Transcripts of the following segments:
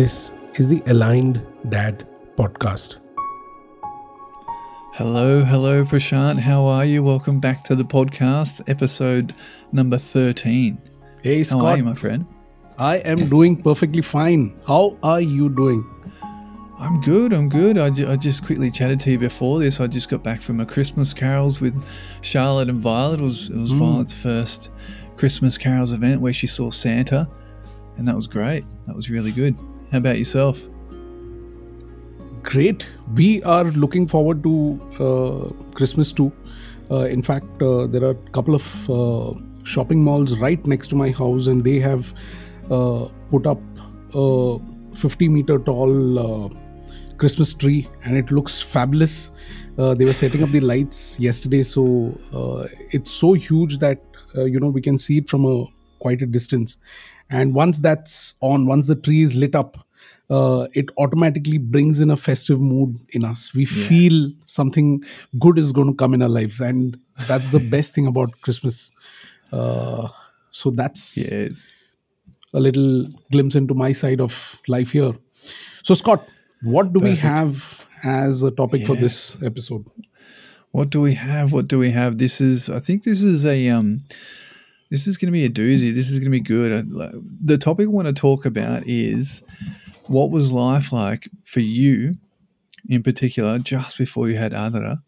This is the Aligned Dad podcast. Hello, hello, Prashant. How are you? Welcome back to the podcast, episode number 13. Hey, Scott. How are you, my friend? I am doing perfectly fine. How are you doing? I'm good, I'm good. I, ju- I just quickly chatted to you before this. I just got back from a Christmas carols with Charlotte and Violet. It was, it was hmm. Violet's first Christmas carols event where she saw Santa, and that was great. That was really good. How about yourself? Great. We are looking forward to uh, Christmas too. Uh, in fact, uh, there are a couple of uh, shopping malls right next to my house, and they have uh, put up a 50 meter tall uh, Christmas tree, and it looks fabulous. Uh, they were setting up the lights yesterday, so uh, it's so huge that uh, you know we can see it from a quite a distance. And once that's on, once the tree is lit up, uh, it automatically brings in a festive mood in us. We feel something good is going to come in our lives, and that's the best thing about Christmas. Uh, so that's Yes. a little glimpse into my side of life here. So, Scott, what do we have as a topic for this episode? What do we have? What do we have? This is, I think this is a, um, this is going to be a doozy. This is going to be good. The topic I want to talk about is what was life like for you in particular just before you had Adira?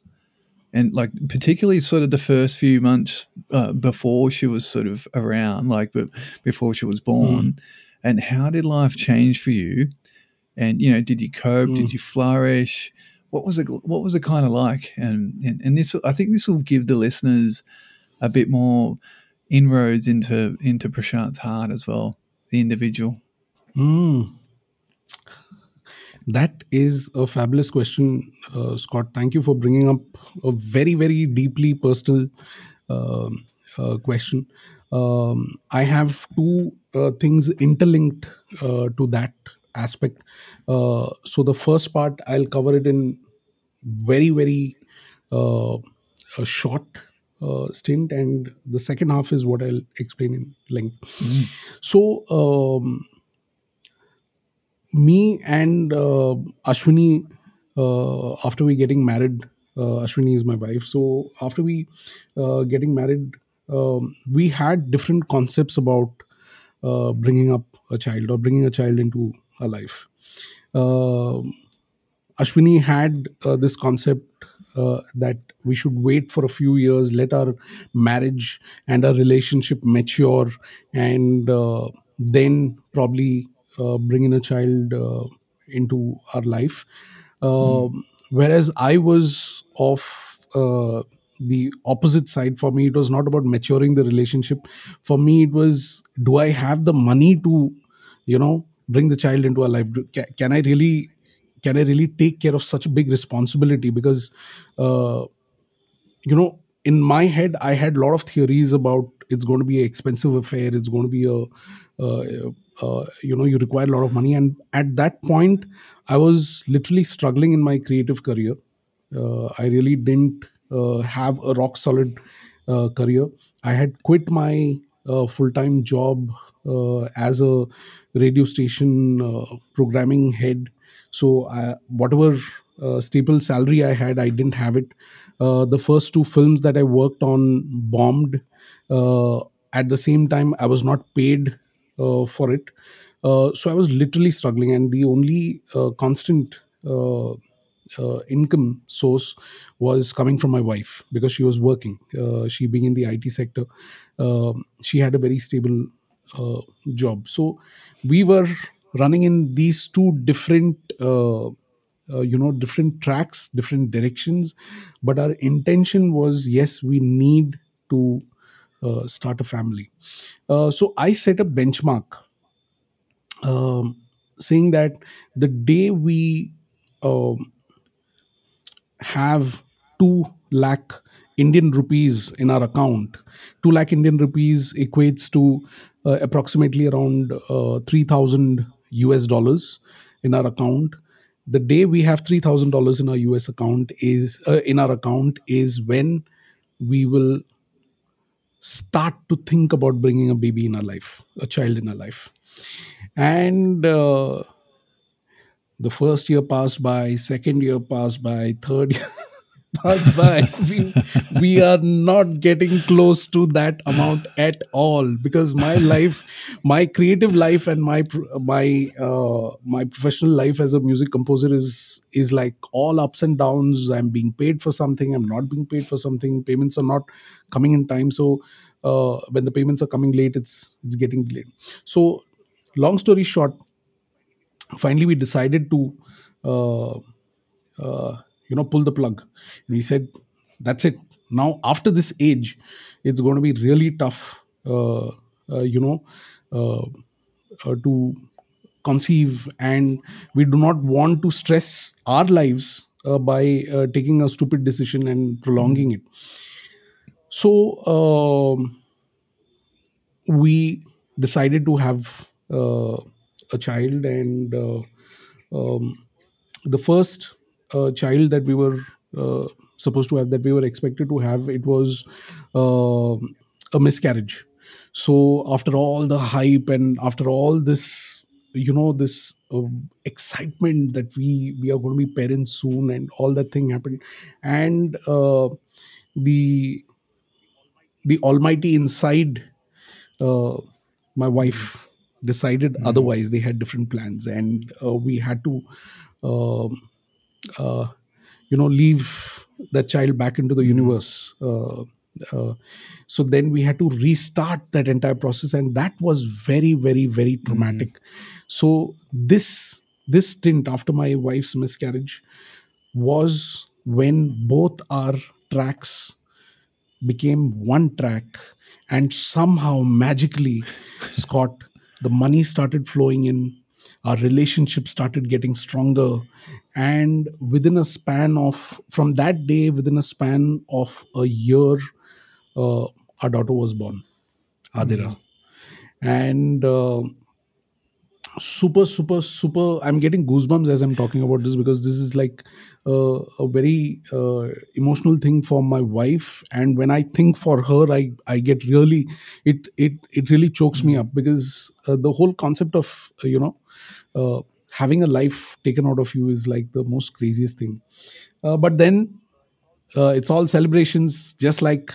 And like, particularly sort of the first few months uh, before she was sort of around, like, but before she was born. And how did life change for you? And, you know, did you cope? Mm. Did you flourish? what was it what was it kind of like and, and and this i think this will give the listeners a bit more inroads into into prashant's heart as well the individual Hmm. That is a fabulous question, uh, Scott. Thank you for bringing up a very, very deeply personal um, uh, question. Um, I have two uh, things interlinked uh, to that aspect. Uh, so the first part, I'll cover it in very, very uh, short uh, stint, and the second half is what I'll explain in length. So. Um, me and uh, Ashwini, uh, after we getting married, uh, Ashwini is my wife. So after we uh, getting married, um, we had different concepts about uh, bringing up a child or bringing a child into a life. Ashwini had uh, this concept uh, that we should wait for a few years, let our marriage and our relationship mature, and uh, then probably uh, bring in a child uh, into our life. Um, Whereas I was of uh, the opposite side. For me, it was not about maturing the relationship. For me, it was do I have the money to, you know, bring the child into our life? Do- Can, can I really can I really take care of such a big responsibility? Because, uh, you know, in my head, I had a lot of theories about it's going to be an expensive affair. It's going to be a, uh, uh, you know, you require a lot of money. And at that point, I was literally struggling in my creative career. Uh, I really didn't uh, have a rock solid uh, career. I had quit my uh, full time job as a radio station programming head. So, I, whatever uh, staple salary I had, I didn't have it. Uh, the first two films that I worked on bombed. Uh, at the same time, I was not paid uh, for it. Uh, so I was literally struggling, and the only uh, constant income source was coming from my wife because she was working. She being in the IT sector, um, she had a very stable job. So we were running in these two different. Uh, uh, you know different tracks different directions but our intention was yes we need to uh, start a family uh, so i set a benchmark um, saying that the day we um, have 2 lakh indian rupees in our account 2 lakh indian rupees equates to uh, approximately around uh, 3000 us dollars in our account. The day we have $3000 in our us account is uh, in our account is when we will start to think about bringing a baby in our life a child in our life. And uh, the first year passed by second year passed by third year passed by. We, we are not getting close to that amount at all because my life my creative life and my my uh, my professional life as a music composer is is like all ups and downs. I'm being paid for something. I'm not being paid for something. Payments are not coming in time. So uh, when the payments are coming late it's it's getting late so long story short finally we decided to uh, uh, you know pull the plug. And he said that's it. Now after this age it's going to be really tough uh, uh, you know uh, uh, to conceive. And we do not want to stress our lives uh, by uh, taking a stupid decision and prolonging it. So um, we decided to have a child. And um, the first child that we were uh, supposed to have that we were expected to have it was uh, a miscarriage so after all the hype and after all this you know this um, excitement that we we are going to be parents soon and all that thing happened and uh, the the almighty inside uh, my wife decided Mm. otherwise they had different plans and uh, we had to um, uh, you know leave that child back into the Mm. universe uh, uh, so then we had to restart that entire process and that was very very very Mm. traumatic so this this stint after my wife's miscarriage was when both our tracks became one track and somehow magically scott the money started flowing in our relationship started getting stronger. And within a span of from that day within a span of a year uh, our daughter was born adira. And uh, super super super i'm getting goosebumps as i'm talking about this because this is like uh, a very uh, emotional thing for my wife. And when i think for her i i get really it it it really chokes me up because uh, the whole concept of uh, you know uh, having a life taken out of you is like the most craziest thing. Uh, but then uh, it's all celebrations just like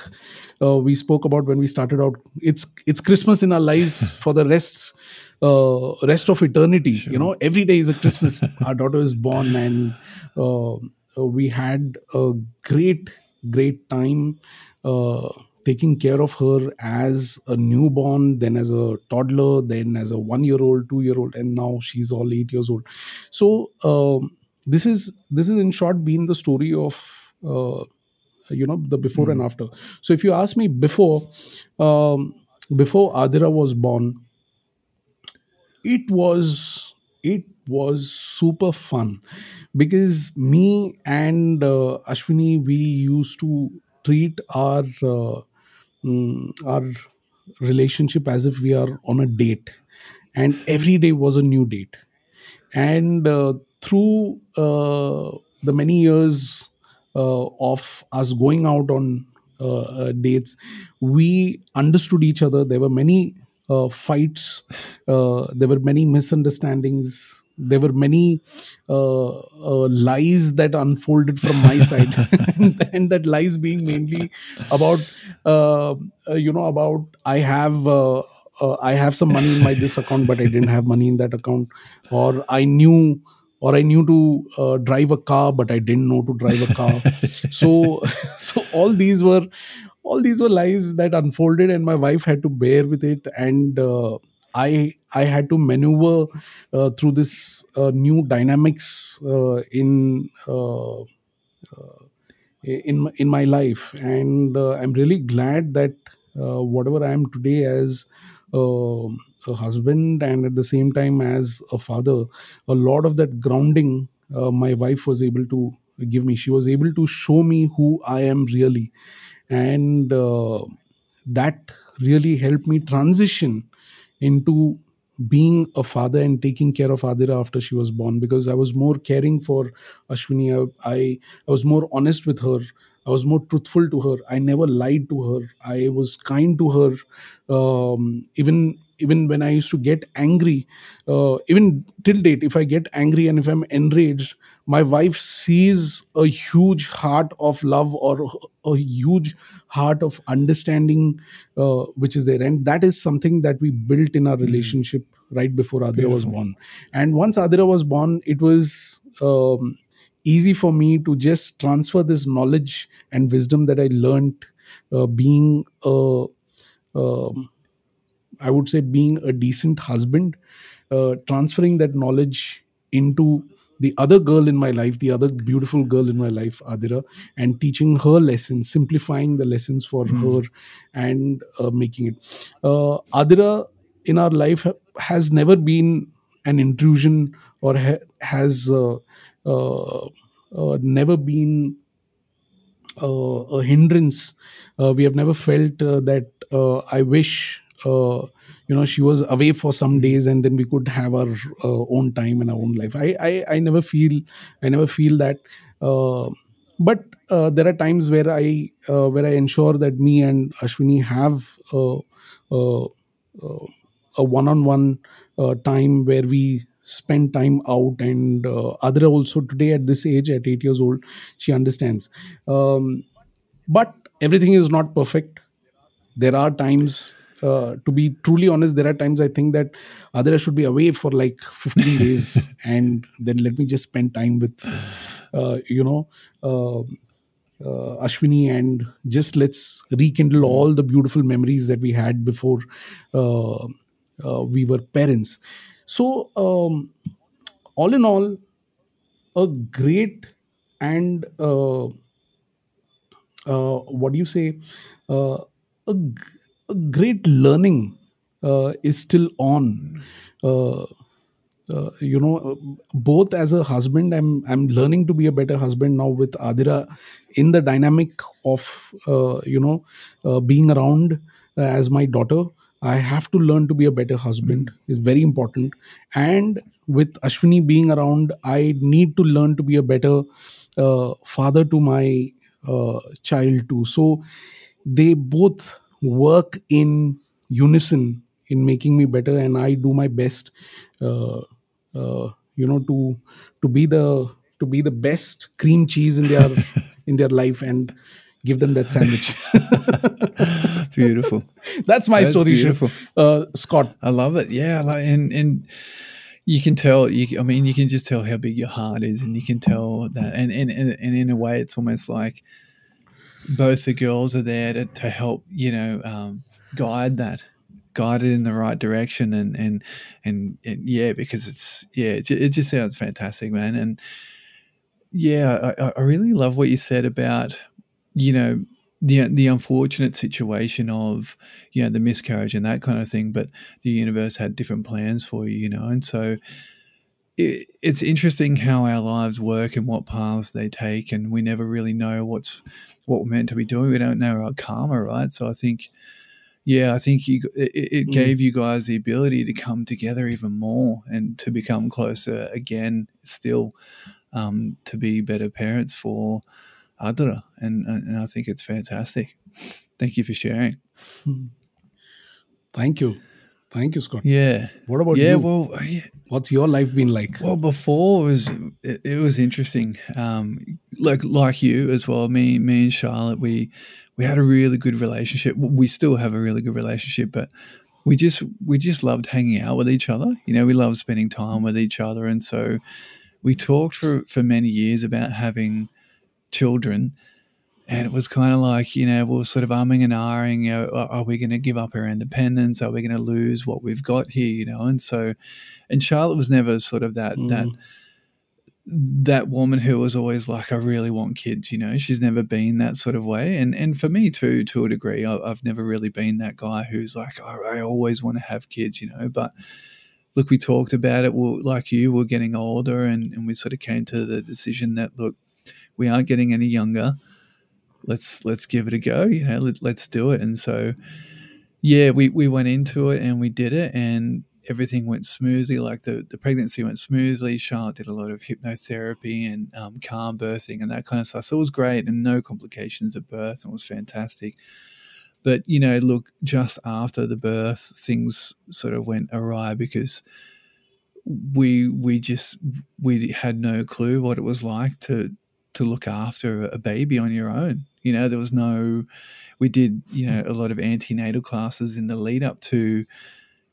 uh, we spoke about when we started out. It's it's christmas in our lives for the rest uh, rest of eternity. You know every day is a christmas. Our daughter is born and uh, we had a great great time uh, taking care of her as a newborn then as a toddler then as a one year old two year old and now she's all eight years old. So um, this is this is in short been the story of uh, you know the before and after. So if you ask me before um, before adira was born it was it was super fun. Because me and uh, ashwini we used to treat our uh, mm, our relationship as if we are on a date. And every day was a new date. And uh, through uh, the many years uh, of us going out on uh, uh, dates we understood each other. There were many uh, fights there were many misunderstandings there were many uh, uh, lies that unfolded from my side. And, and that lies being mainly about uh, uh, you know about i have uh, uh, i have some money in my this account but i didn't have money in that account. Or i knew or i knew to uh, drive a car but i didn't know to drive a car. So so all these were all these were lies that unfolded and my wife had to bear with it. And uh, i i had to maneuver uh, through this uh, new dynamics uh, in uh, in my, in my life. And uh, i'm really glad that uh, whatever i am today as uh, a husband and at the same time as a father a lot of that grounding uh, my wife was able to give me. She was able to show me who i am really. And uh, that really helped me transition into being a father and taking care of Adira after she was born because I was more caring for Ashwini. I, I, was more honest with her. I was more truthful to her. I never lied to her. I was kind to her. Um, even even when I used to get angry, uh, even till date, if I get angry and if I'm enraged, my wife sees a huge heart of love or a huge heart of understanding, uh, which is there. And that is something that we built in our relationship right before Adira was born. And once Adira was born, it was. Um, easy for me to just transfer this knowledge and wisdom that I learned uh, being a, um, I would say, being a decent husband, uh, transferring that knowledge into the other girl in my life, the other beautiful girl in my life, Adira, and teaching her lessons, simplifying the lessons for Mm. her, and uh, making it. Uh, Adira in our life ha- has never been an intrusion or ha- has uh, uh, uh, never been uh, a hindrance. Uh, we have never felt uh, that uh, I wish uh, you know she was away for some days and then we could have our uh, own time and our own life. I I, I never feel I never feel that. Uh, but uh, there are times where I uh, where I ensure that me and Ashwini have uh, uh, uh, a one-on-one uh, time where we spend time out and uh, Adira also today at this age at 8 years old she understands. Um, but everything is not perfect. There are times uh, to be truly honest there are times i think that adira should be away for like 15 days and then let me just spend time with uh, you know uh, uh, ashwini and just let's rekindle all the beautiful memories that we had before uh, uh, we were parents so um, all in all a great and uh, uh, what do you say? Uh, a, g- a great learning uh, is still on. Uh, uh, you know both as a husband i'm i'm learning to be a better husband now with adira in the dynamic of uh, you know uh, being around as my daughter i have to learn to be a better husband is very important. And with ashwini being around i need to learn to be a better uh, father to my uh, child too. So they both work in unison in making me better and i do my best uh, uh, you know to to be the to be the best cream cheese in their in their life. And give them that sandwich Beautiful. that's my That's story beautiful. uh, scott I love it. Yeah, like, and and you can tell. You, I mean, you can just tell how big your heart is, and you can tell that. And and and, and in a way, it's almost like both the girls are there to, to help. You know, um, guide that, guide it in the right direction, and and and, and yeah, because it's yeah, it, it just sounds fantastic, man. And yeah, I- I really love what you said about you know the the unfortunate situation of you know the miscarriage and that kind of thing but the universe had different plans for you you know? And so it, it's interesting how our lives work and what paths they take and we never really know what's what we're meant to be doing. We don't know our karma right? So i think yeah i think you it, it Mm. gave you guys the ability to come together even more and to become closer again still um, to be better parents for Adira, and and I think it's fantastic. Thank you for sharing. thank you thank you scott Yeah, what about yeah. you Well, yeah, what's your life been like well. Before it was it, it was interesting. Um, like like you as well. Me me and Charlotte, we we had a really good relationship. We still have a really good relationship, but we just we just loved hanging out with each other. You know, we loved spending time with each other, and so we talked for for many years about having children. And it was kind of like, you know, we are sort of umming and ahhing, you know, are, we going to give up our independence? Are we going to lose what we've got here, you know? And so, and Charlotte was never sort of that, that, Mm. that woman who was always like, I really want kids, you know, she's never been that sort of way. And, and for me too, to a degree, I, I've never really been that guy who's like, I, I always want to have kids, you know, but look, we talked about it. Well, like you, we're getting older and, and we sort of came to the decision that, look, we aren't getting any younger let's let's give it a go you know let, let's do it and so yeah we we went into it and we did it and everything went smoothly. Like the, the pregnancy went smoothly. Charlotte did a lot of hypnotherapy and um, calm birthing and that kind of stuff. So it was great and no complications at birth and it was fantastic. But, you know, look, just after the birth, things sort of went awry because we we just we had no clue what it was like to to look after a baby on your own. You know, there was no we did, you know, a lot of antenatal classes in the lead up to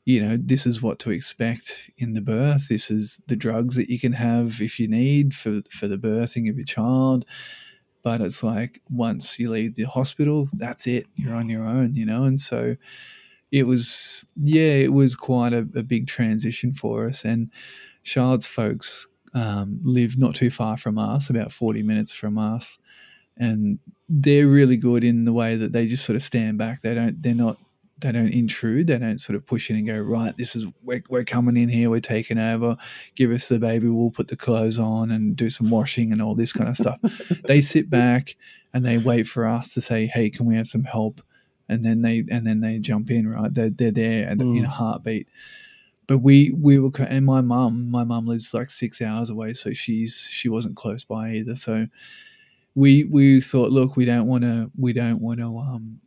you know, this is what to expect in the birth. This is the drugs that you can have if you need for for the birthing of your child. But it's like once you leave the hospital, that's it. You're on your own, you know. And so it was, yeah, it was quite a, a big transition for us. And Charlotte's folks um, live not too far from us, about 40 minutes from us. And they're really good in the way that they just sort of stand back. They don't, they're not they don't intrude. They don't sort of push in and go, right, this is, we're, we're coming in here, we're taking over, give us the baby, we'll put the clothes on and do some washing and all this kind of stuff. they sit back and they wait for us to say, hey, can we have some help? And then they, and then they jump in, right? They're, they're there and mm. in a heartbeat. But we, we were, and my mum, my mum lives like six hours away. So she's, she wasn't close by either. So, we we thought, look, we don't want to, we don't want to, um,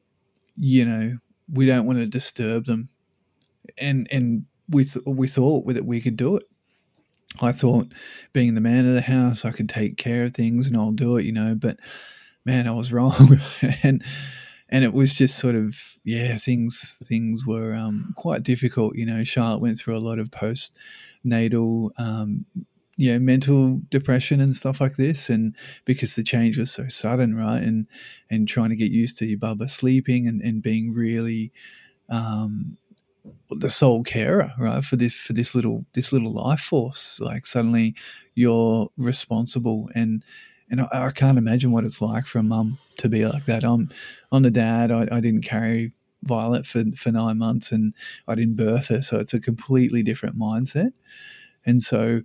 you know, we don't want to disturb them, and and we th- we thought that we could do it. I thought, being the man of the house, I could take care of things and I'll do it, you know. But man, I was wrong, and and it was just sort of yeah, things things were um, quite difficult. You know, Charlotte went through a lot of postnatal um, you know mental depression and stuff like this and because the change was so sudden right and and trying to get used to your bubba sleeping and, and being really um the sole carer right for this for this little this little life force like suddenly you're responsible and and I, I can't imagine what it's like for a mum to be like that. I'm i'm the dad. I, I didn't carry violet for for nine months and i didn't birth her. So it's a completely different mindset. And so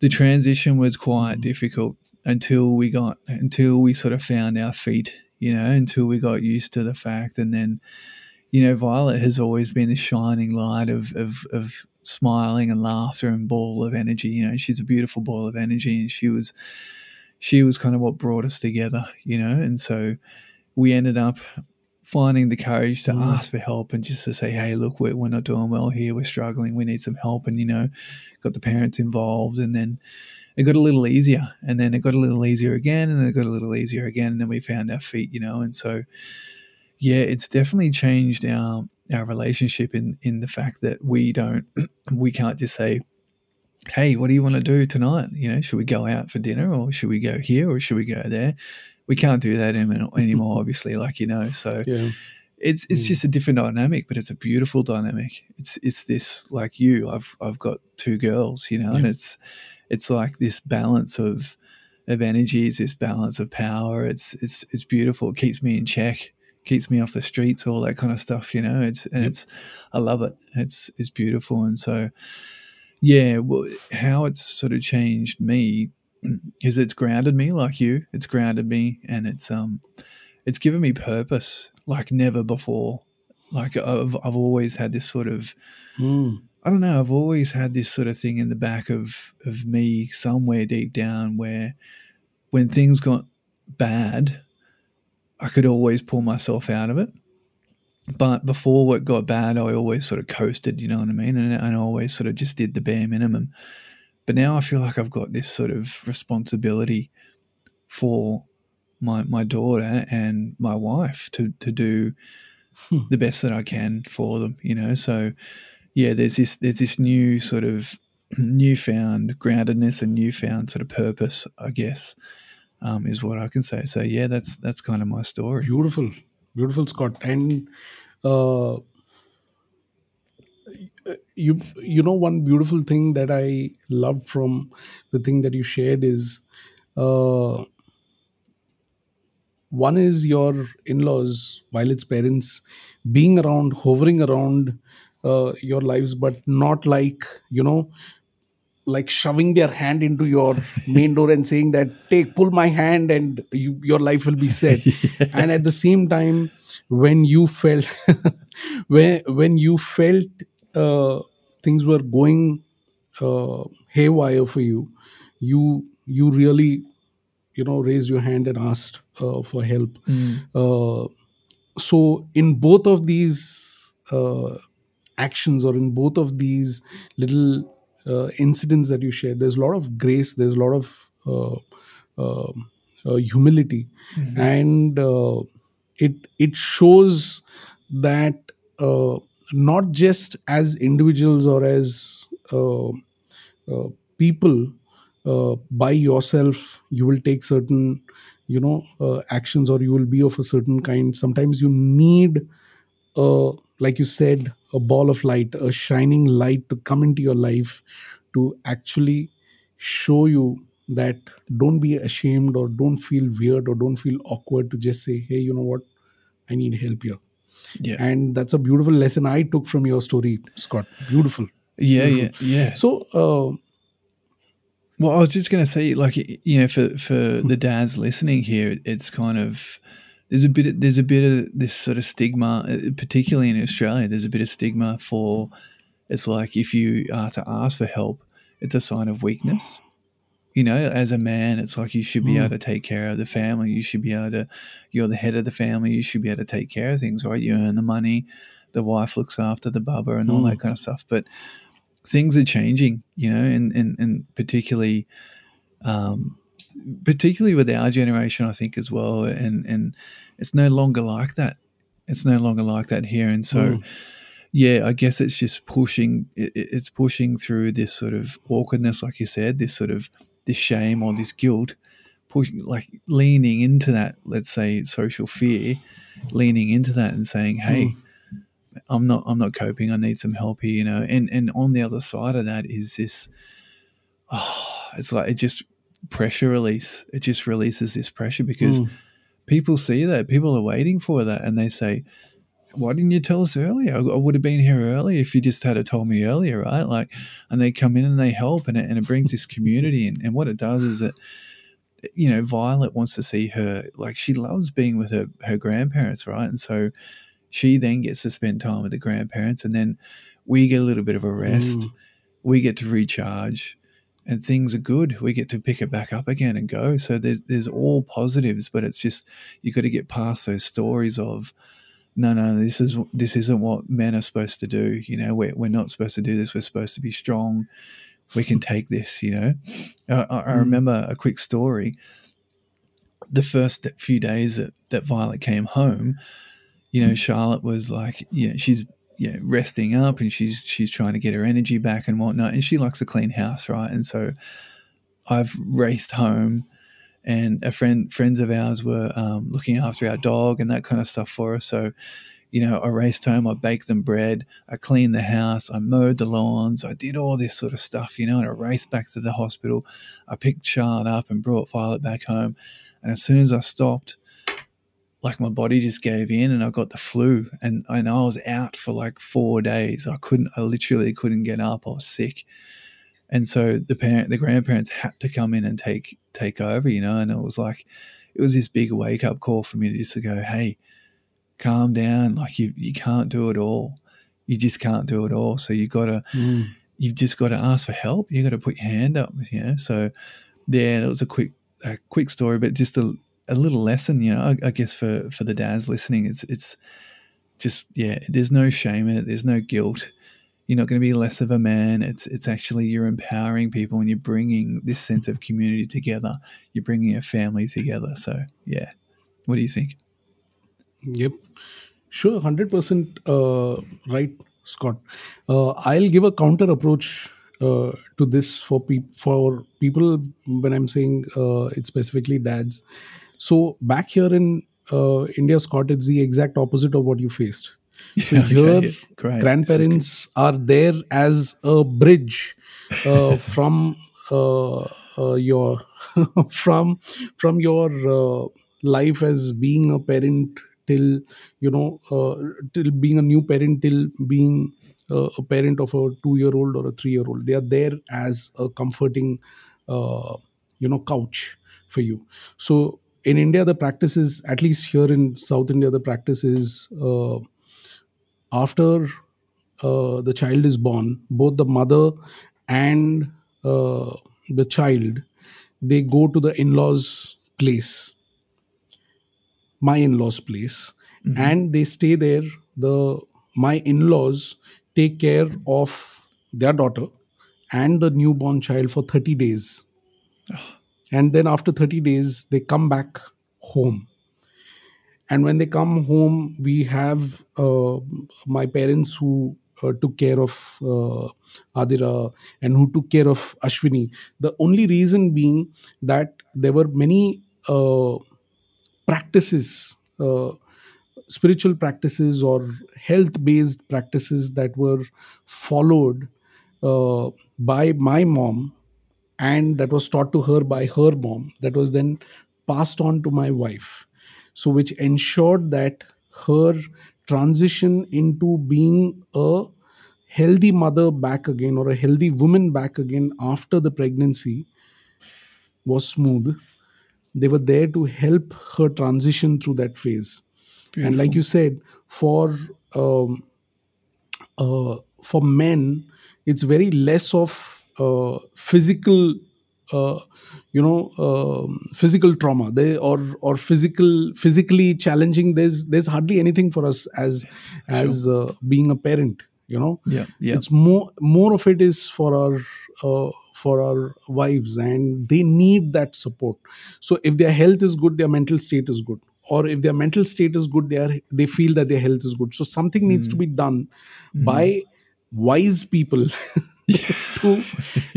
the transition was quite mm. difficult until we got until we sort of found our feet, you know, until we got used to the fact, and then, you know, Violet has always been the shining light of of, of smiling and laughter and ball of energy. You know, she's a beautiful ball of energy, and she was she was kind of what brought us together, you know, and so we ended up finding the courage to mm. ask for help and just to say, hey, look, we're, we're not doing well here. We're struggling. We need some help. And, you know, got the parents involved. And then it got a little easier. And then it got a little easier again. And then it got a little easier again. And then we found our feet, you know. And so, yeah, it's definitely changed our our relationship in in the fact that we don't we can't just say hey what do you want to do tonight you know should we go out for dinner or should we go here or should we go there we can't do that anymore, obviously, like you know. So yeah. it's it's mm. just a different dynamic, but it's a beautiful dynamic. It's it's this like you. I've I've got two girls, you know, yeah. and it's it's like this balance of of energies, this balance of power. It's it's it's beautiful. It keeps me in check, keeps me off the streets, all that kind of stuff. You know, it's and yep. it's I love it. It's it's beautiful, and so yeah, well, how it's sort of changed me is it's grounded me like you. It's grounded me, and it's um, it's given me purpose like never before. Like I've I've always had this sort of. Mm. I don't know. I've always had this sort of thing in the back of, of me somewhere deep down where when things got bad, I could always pull myself out of it. But before it got bad, I always sort of coasted, you know what I mean? And, and I always sort of just did the bare minimum. But now I feel like I've got this sort of responsibility for my my daughter and my wife to to do hmm. the best that I can for them, you know. So yeah, there's this there's this new sort of newfound groundedness and newfound sort of purpose, I guess, um, is what I can say. So yeah, that's that's kind of my story. Beautiful, beautiful, Scott. And uh, you you know one beautiful thing that i loved from the thing that you shared is uh, one is your in-laws violet's parents being around hovering around uh, your lives but not like you know like shoving their hand into your main door and saying that take pull my hand and you, your life will be set. Yeah. and at the same time when you felt when when you felt uh, things were going uh, haywire for you you you really you know raised your hand and asked uh, for help. Uh, so in both of these uh, actions or in both of these little uh, incidents that you share there's a lot of grace there's a lot of uh, uh, uh, humility. And uh, it it shows that uh, not just as individuals or as uh, uh, people uh, by yourself you will take certain you know uh, actions or you will be of a certain kind. Sometimes you need uh, like you said a ball of light a shining light to come into your life to actually show you that don't be ashamed or don't feel weird or don't feel awkward to just say hey you know what i need help here Yeah. and that's a beautiful lesson i took from your story scott beautiful Yeah, Beautiful. yeah, yeah. so uh, Well, I was just going to say, like, you know, for for the dads listening here, it's kind of there's a bit of, there's a bit of this sort of stigma, uh, particularly in Australia. There's a bit of stigma for it's like if you are to ask for help, it's a sign of weakness. You know, as a man, it's like you should be able to take care of the family. You should be able to. You're the head of the family. You should be able to take care of things, right? You earn the money. The wife looks after the bubba and all Mm. that kind of stuff. But things are changing, you know, and and, and particularly, um, particularly with our generation, I think as well, and and it's no longer like that. It's no longer like that here, and so. Mm. Yeah, I guess it's just pushing. It, it- it's pushing through this sort of awkwardness, like you said, this sort of this shame or this guilt, pushing like leaning into that. Let's say social fear, leaning into that and saying, "Hey, I'm not I'm not coping. I need some help here, you know. And and on the other side of that is this oh, it's like it just pressure release. It just releases this pressure because Mm. people see that. People are waiting for that and they say, Why didn't you tell us earlier? I, would have been here early if you just had to told me earlier, right? Like and they come in and they help and it, and it brings this community and, and what it does is that you know, Violet wants to see her like she loves being with her her grandparents, right? And so she then gets to spend time with the grandparents and then we get a little bit of a rest Mm. we get to recharge and things are good we get to pick it back up again and go. So there's there's all positives but it's just you got to get past those stories of no no this is this isn't what men are supposed to do you know we're, we're not supposed to do this we're supposed to be strong we can take this you know? I, I Mm. remember a quick story. The first few days that, that violet came home you know charlotte was like you know she's you know, resting up and she's she's trying to get her energy back and whatnot and she likes a clean house right? And so i've raced home and a friend friends of ours were um, looking after our dog and that kind of stuff for us. So you know i raced home i baked them bread i cleaned the house i mowed the lawns i did all this sort of stuff you know and i raced back to the hospital. I picked charlotte up and brought violet back home. And as soon as i stopped like my body just gave in and I got the flu and, and I was out for like four days. I couldn't I literally couldn't get up. I was sick. And so the parent the grandparents had to come in and take take over, you know, and it was like it was this big wake up call for me to just to go, Hey, calm down. Like you you can't do it all. You just can't do it all. So you gotta Mm. you've just got to ask for help. You got to put your hand up, you know. So, yeah, that was a quick, a quick story, but just a, a little lesson, you know. I, I guess for for the dads listening, it's it's just yeah. There's no shame in it. There's no guilt. You're not going to be less of a man. It's it's actually you're empowering people and you're bringing this sense of community together. You're bringing a family together. So yeah, what do you think? Yep. Sure, 100% uh, right, Scott. Uh, I'll give a counter approach uh, to this for, pe- for people when I'm saying uh, it's specifically dads. So, back here in uh, India, Scott, it's the exact opposite of what you faced. So, Okay, here, yeah, great. This is good. grandparents are there as a bridge uh, from uh, uh, your from from your uh, life as being a parent till you know uh, till being a new parent till being uh, a parent of a two year old or a three year old they are there as a comforting uh, you know couch for you so in india the practice is at least here in south india the practice is uh, after uh, the child is born, both the mother and uh, the child they go to the in-laws place my in-laws place Mhm. and they stay there. The my in-laws take care of their daughter and the newborn child for 30 days and then after 30 days they come back home. And when they come home we have uh, my parents who uh, took care of uh, adira and who took care of ashwini. The only reason being that there were many uh, practices uh, spiritual practices or health based practices that were followed uh, by my mom and that was taught to her by her mom that was then passed on to my wife. So which ensured that her transition into being a healthy mother back again or a healthy woman back again after the pregnancy was smooth they were there to help her transition through that phase. And like you said for um, uh, for men it's very less of uh, physical uh, you know um, physical trauma. They or or physical physically challenging there's there's hardly anything for us as as uh, being a parent you know? Yeah, yeah, it's more more of it is for our uh, for our wives and they need that support. So if their health is good their mental state is good. Or if their mental state is good they are they feel that their health is good. So something needs to be done by wise people to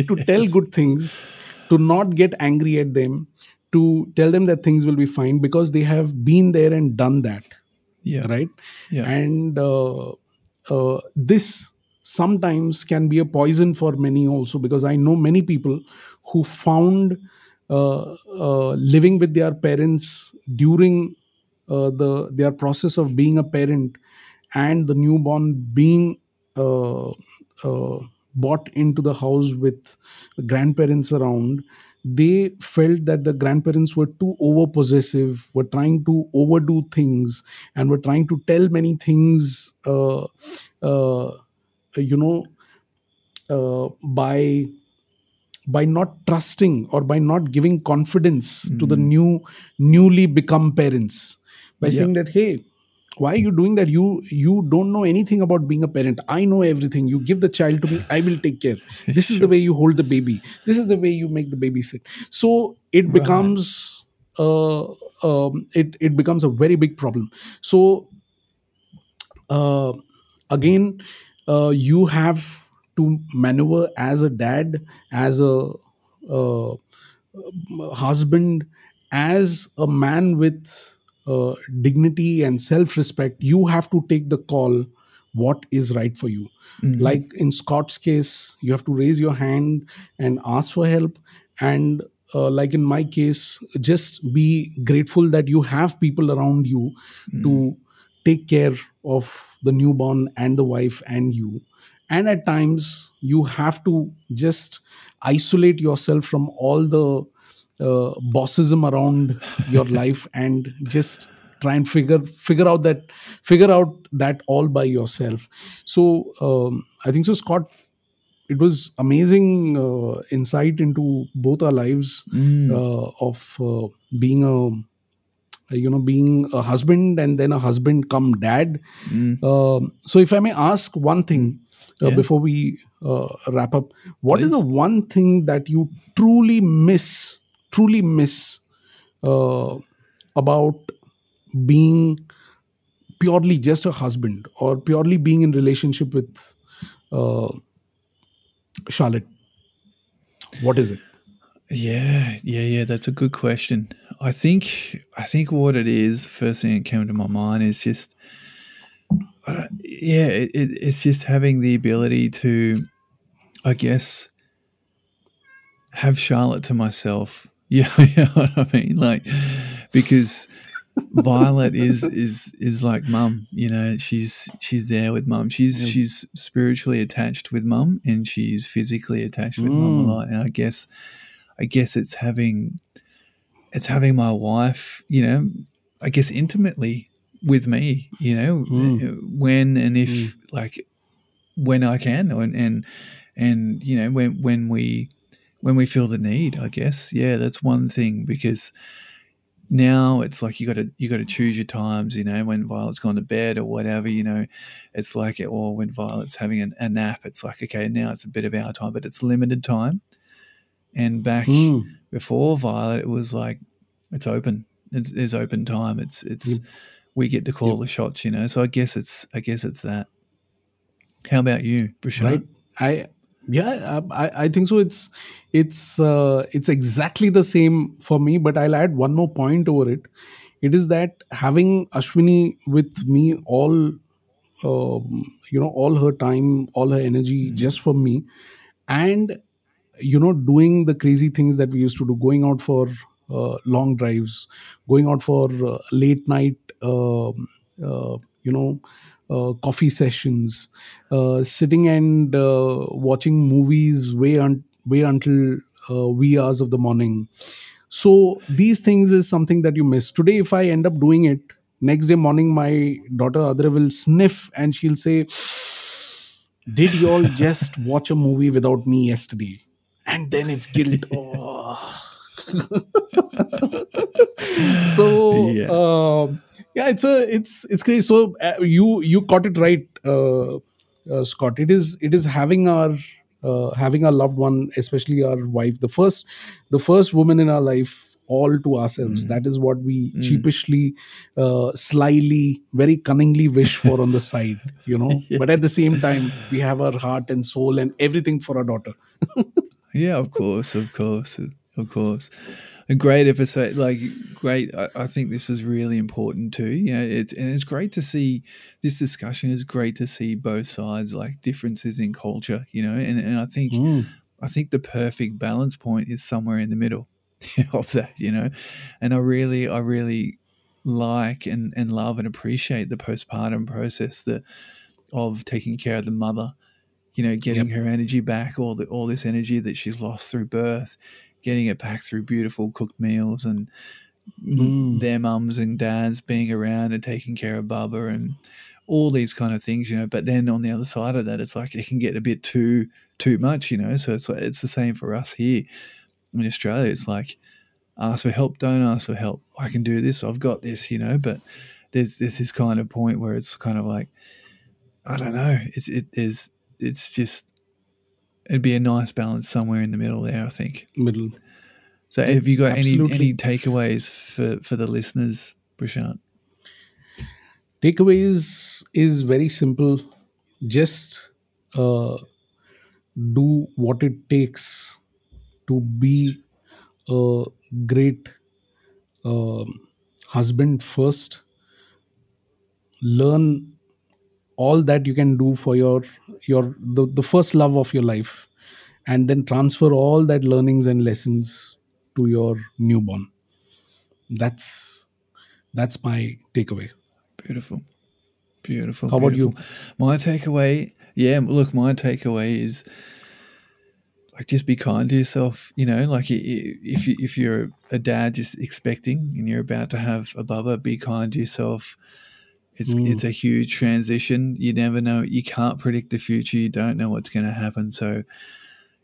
to tell good things to not get angry at them to tell them that things will be fine because they have been there and done that yeah, right? Yeah, and uh, uh, this sometimes can be a poison for many also because i know many people who found uh, uh, living with their parents during uh, the their process of being a parent and the newborn being uh, uh, brought into the house with grandparents around they felt that the grandparents were too over possessive were trying to overdo things and were trying to tell many things uh, uh, you know uh, by by not trusting or by not giving confidence to the new newly become parents by Yeah. saying that hey why are you doing that? You you don't know anything about being a parent. I know everything. You give the child to me i will take care. This is the way you hold the baby. This is the way you make the baby sit. So it Right. becomes uh, um, it it becomes a very big problem. So uh, again uh, you have to maneuver as a dad as a uh, husband as a man with uh, dignity and self-respect you have to take the call what is right for you. Mhm. like in scott's case you have to raise your hand and ask for help. And uh, like in my case just be grateful that you have people around you to take care of the newborn and the wife and you. And at times you have to just isolate yourself from all the uh, bossism around your life and just try and figure figure out that figure out that all by yourself so um, i think so scott it was amazing uh, insight into both our lives Mm. uh, of uh, being a you know being a husband and then a husband come dad Mm. um, so if i may ask one thing uh, Yeah. before we uh, wrap up what is Please. the one thing that you truly miss truly miss uh, about being purely just a husband or purely being in relationship with uh, charlotte what is it Yeah, yeah, yeah. That's a good question. I think, I think what it is. First thing that came to my mind is just, uh, yeah, it, it, it's just having the ability to, I guess, have Charlotte to myself. Yeah, you know what I mean. Like, because Violet is is is like mum. You know, she's she's there with mum. She's Yeah. she's spiritually attached with mum, and she's physically attached with mum Mm. a lot. And I guess, I guess it's having, it's having my wife. You know, I guess intimately with me. You know, Mm. when and if Mm. like when I can, and and and you know when when we when we feel the need, I guess. Yeah, that's one thing because now it's like you got to you got to choose your times. You know, when Violet's gone to bed or whatever. You know, it's like it or when Violet's having a, a nap, it's like okay, now it's a bit of our time, but it's limited time. And back Mm. before Violet, it was like it's open. It's, it's open time. It's it's Yep. we get to call Yep. the shots. You know, so I guess it's I guess it's that. How about you, Prashant? right i yeah I, I- think so. It's it's uh, it's exactly the same for me but i'll add one more point over it. It is that having ashwini with me all um, you know all her time all her energy just for me and you know doing the crazy things that we used to do going out for uh, long drives going out for uh, late night um uh, you know uh, coffee sessions uh, sitting and uh, watching movies way un- way until uh, wee hours of the morning so these things is something that you miss today if i end up doing it next day morning my daughter Adira will sniff and she'll say did you all just watch a movie without me yesterday and then it's guilt oh. so Yeah. Yeah it's a it's it's crazy so uh, you you caught it right uh, uh, scott it is it is having our uh, having our loved one especially our wife the first the first woman in our life all to ourselves Mm. that is what we Mm. cheapishly uh, slyly very cunningly wish for on the side you know Yeah. but at the same time we have our heart and soul and everything for our daughter Yeah, of course, of course, of course. A great episode, like great. I, I think this is really important too. Yeah, it's and it's great to see this discussion. is great to see both sides, like differences in culture. You know, and, and I think hmm. I think the perfect balance point is somewhere in the middle of that. You know, and I really, I really like and and love and appreciate the postpartum process that of taking care of the mother you know, getting her energy back, all the all this energy that she's lost through birth, getting it back through beautiful cooked meals and Mm. their mums and dads being around and taking care of Bubba and all these kind of things, you know. But then on the other side of that, it's like it can get a bit too too much, you know. So it's like, it's the same for us here in Australia. It's like ask for help, don't ask for help. I can do this, I've got this, you know. But there's there's this kind of point where it's kind of like I don't know. It's it is it's just it'd be a nice balance somewhere in the middle there, I think. middle So have you got any Absolutely. any takeaways for for the listeners, Prashant? takeaways is very simple just uh, do what it takes to be a great um, husband first learn all that you can do for your your the, the first love of your life and then transfer all that learnings and lessons to your newborn that's that's my takeaway Beautiful. Beautiful. How about you? My takeaway, yeah, look, my takeaway is like just be kind to yourself. You know, like if you if you're a dad just expecting and you're about to have a bubba, be kind to yourself. It's Mm. it's a huge transition. You never know. You can't predict the future. You don't know what's going to happen. So,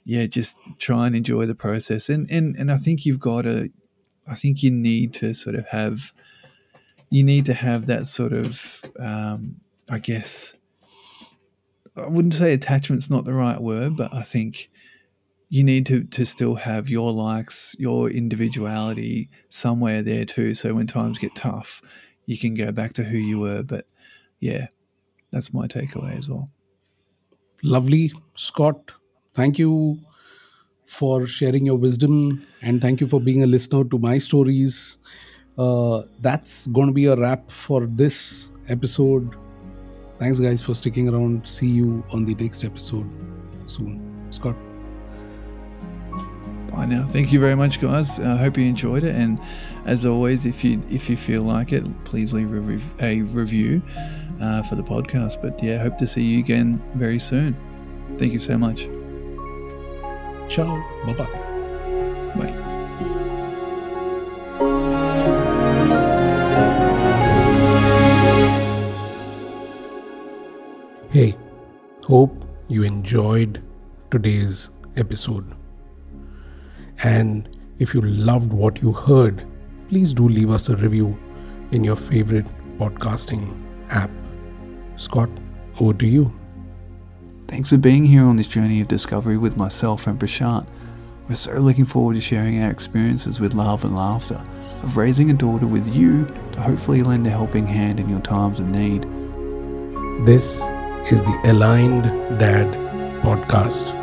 yeah, just try and enjoy the process. And and and I think you've got to. I think you need to sort of have you need to have that sort of um, i guess i wouldn't say attachment's not the right word but i think you need to to still have your likes your individuality somewhere there too so when times get tough you can go back to who you were but yeah that's my takeaway as well Lovely, Scott. Thank you for sharing your wisdom and thank you for being a listener to my stories. Uh, that's going to be a wrap for this episode. Thanks, guys, for sticking around. See you on the next episode soon. Scott. bye now thank you very much guys i hope you enjoyed it and as always if you if you feel like it please leave a, a review uh, for the podcast but yeah hope to see you again very soon thank you so much Ciao. Bye bye. bye Hey, hope you enjoyed today's episode. And if you loved what you heard, please do leave us a review in your favorite podcasting app. Scott, over to you. Thanks for being here on this journey of discovery with myself and Prashant. We're so looking forward to sharing our experiences with love and laughter, of raising a daughter with you to hopefully lend a helping hand in your times of need. This is the Aligned Dad Podcast.